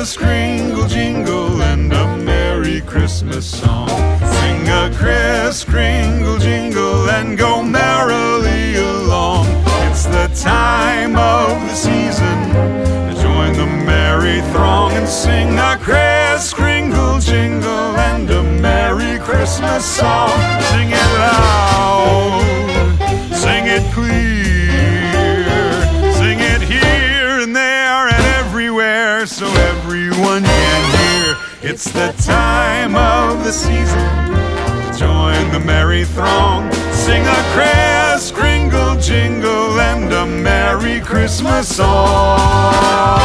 Kris Kringle jingle and a Merry Christmas song. Sing a Kris Kringle jingle and go merrily along. It's the time of the season join the merry throng and sing a Kris Kringle jingle and a Merry Christmas song. Sing it loud, sing it clear, sing it here and there and everywhere so hear. It's the time of the season join the merry throng. Sing a Kris Kringle jingle and a Merry Christmas song.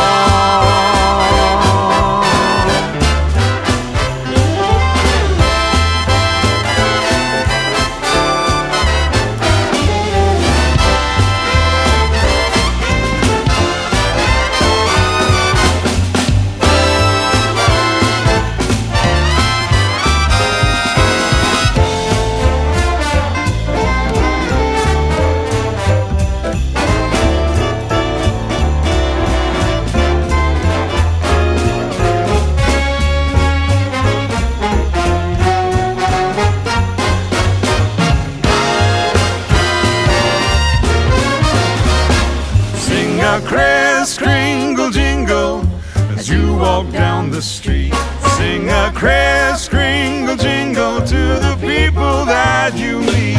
A Kris Kringle jingle as you walk down the street. Sing a Kris Kringle jingle to the people that you meet.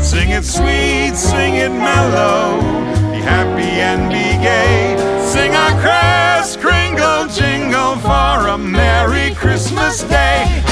Sing it sweet, sing it mellow, be happy and be gay. Sing a Kris Kringle jingle for a Merry Christmas day.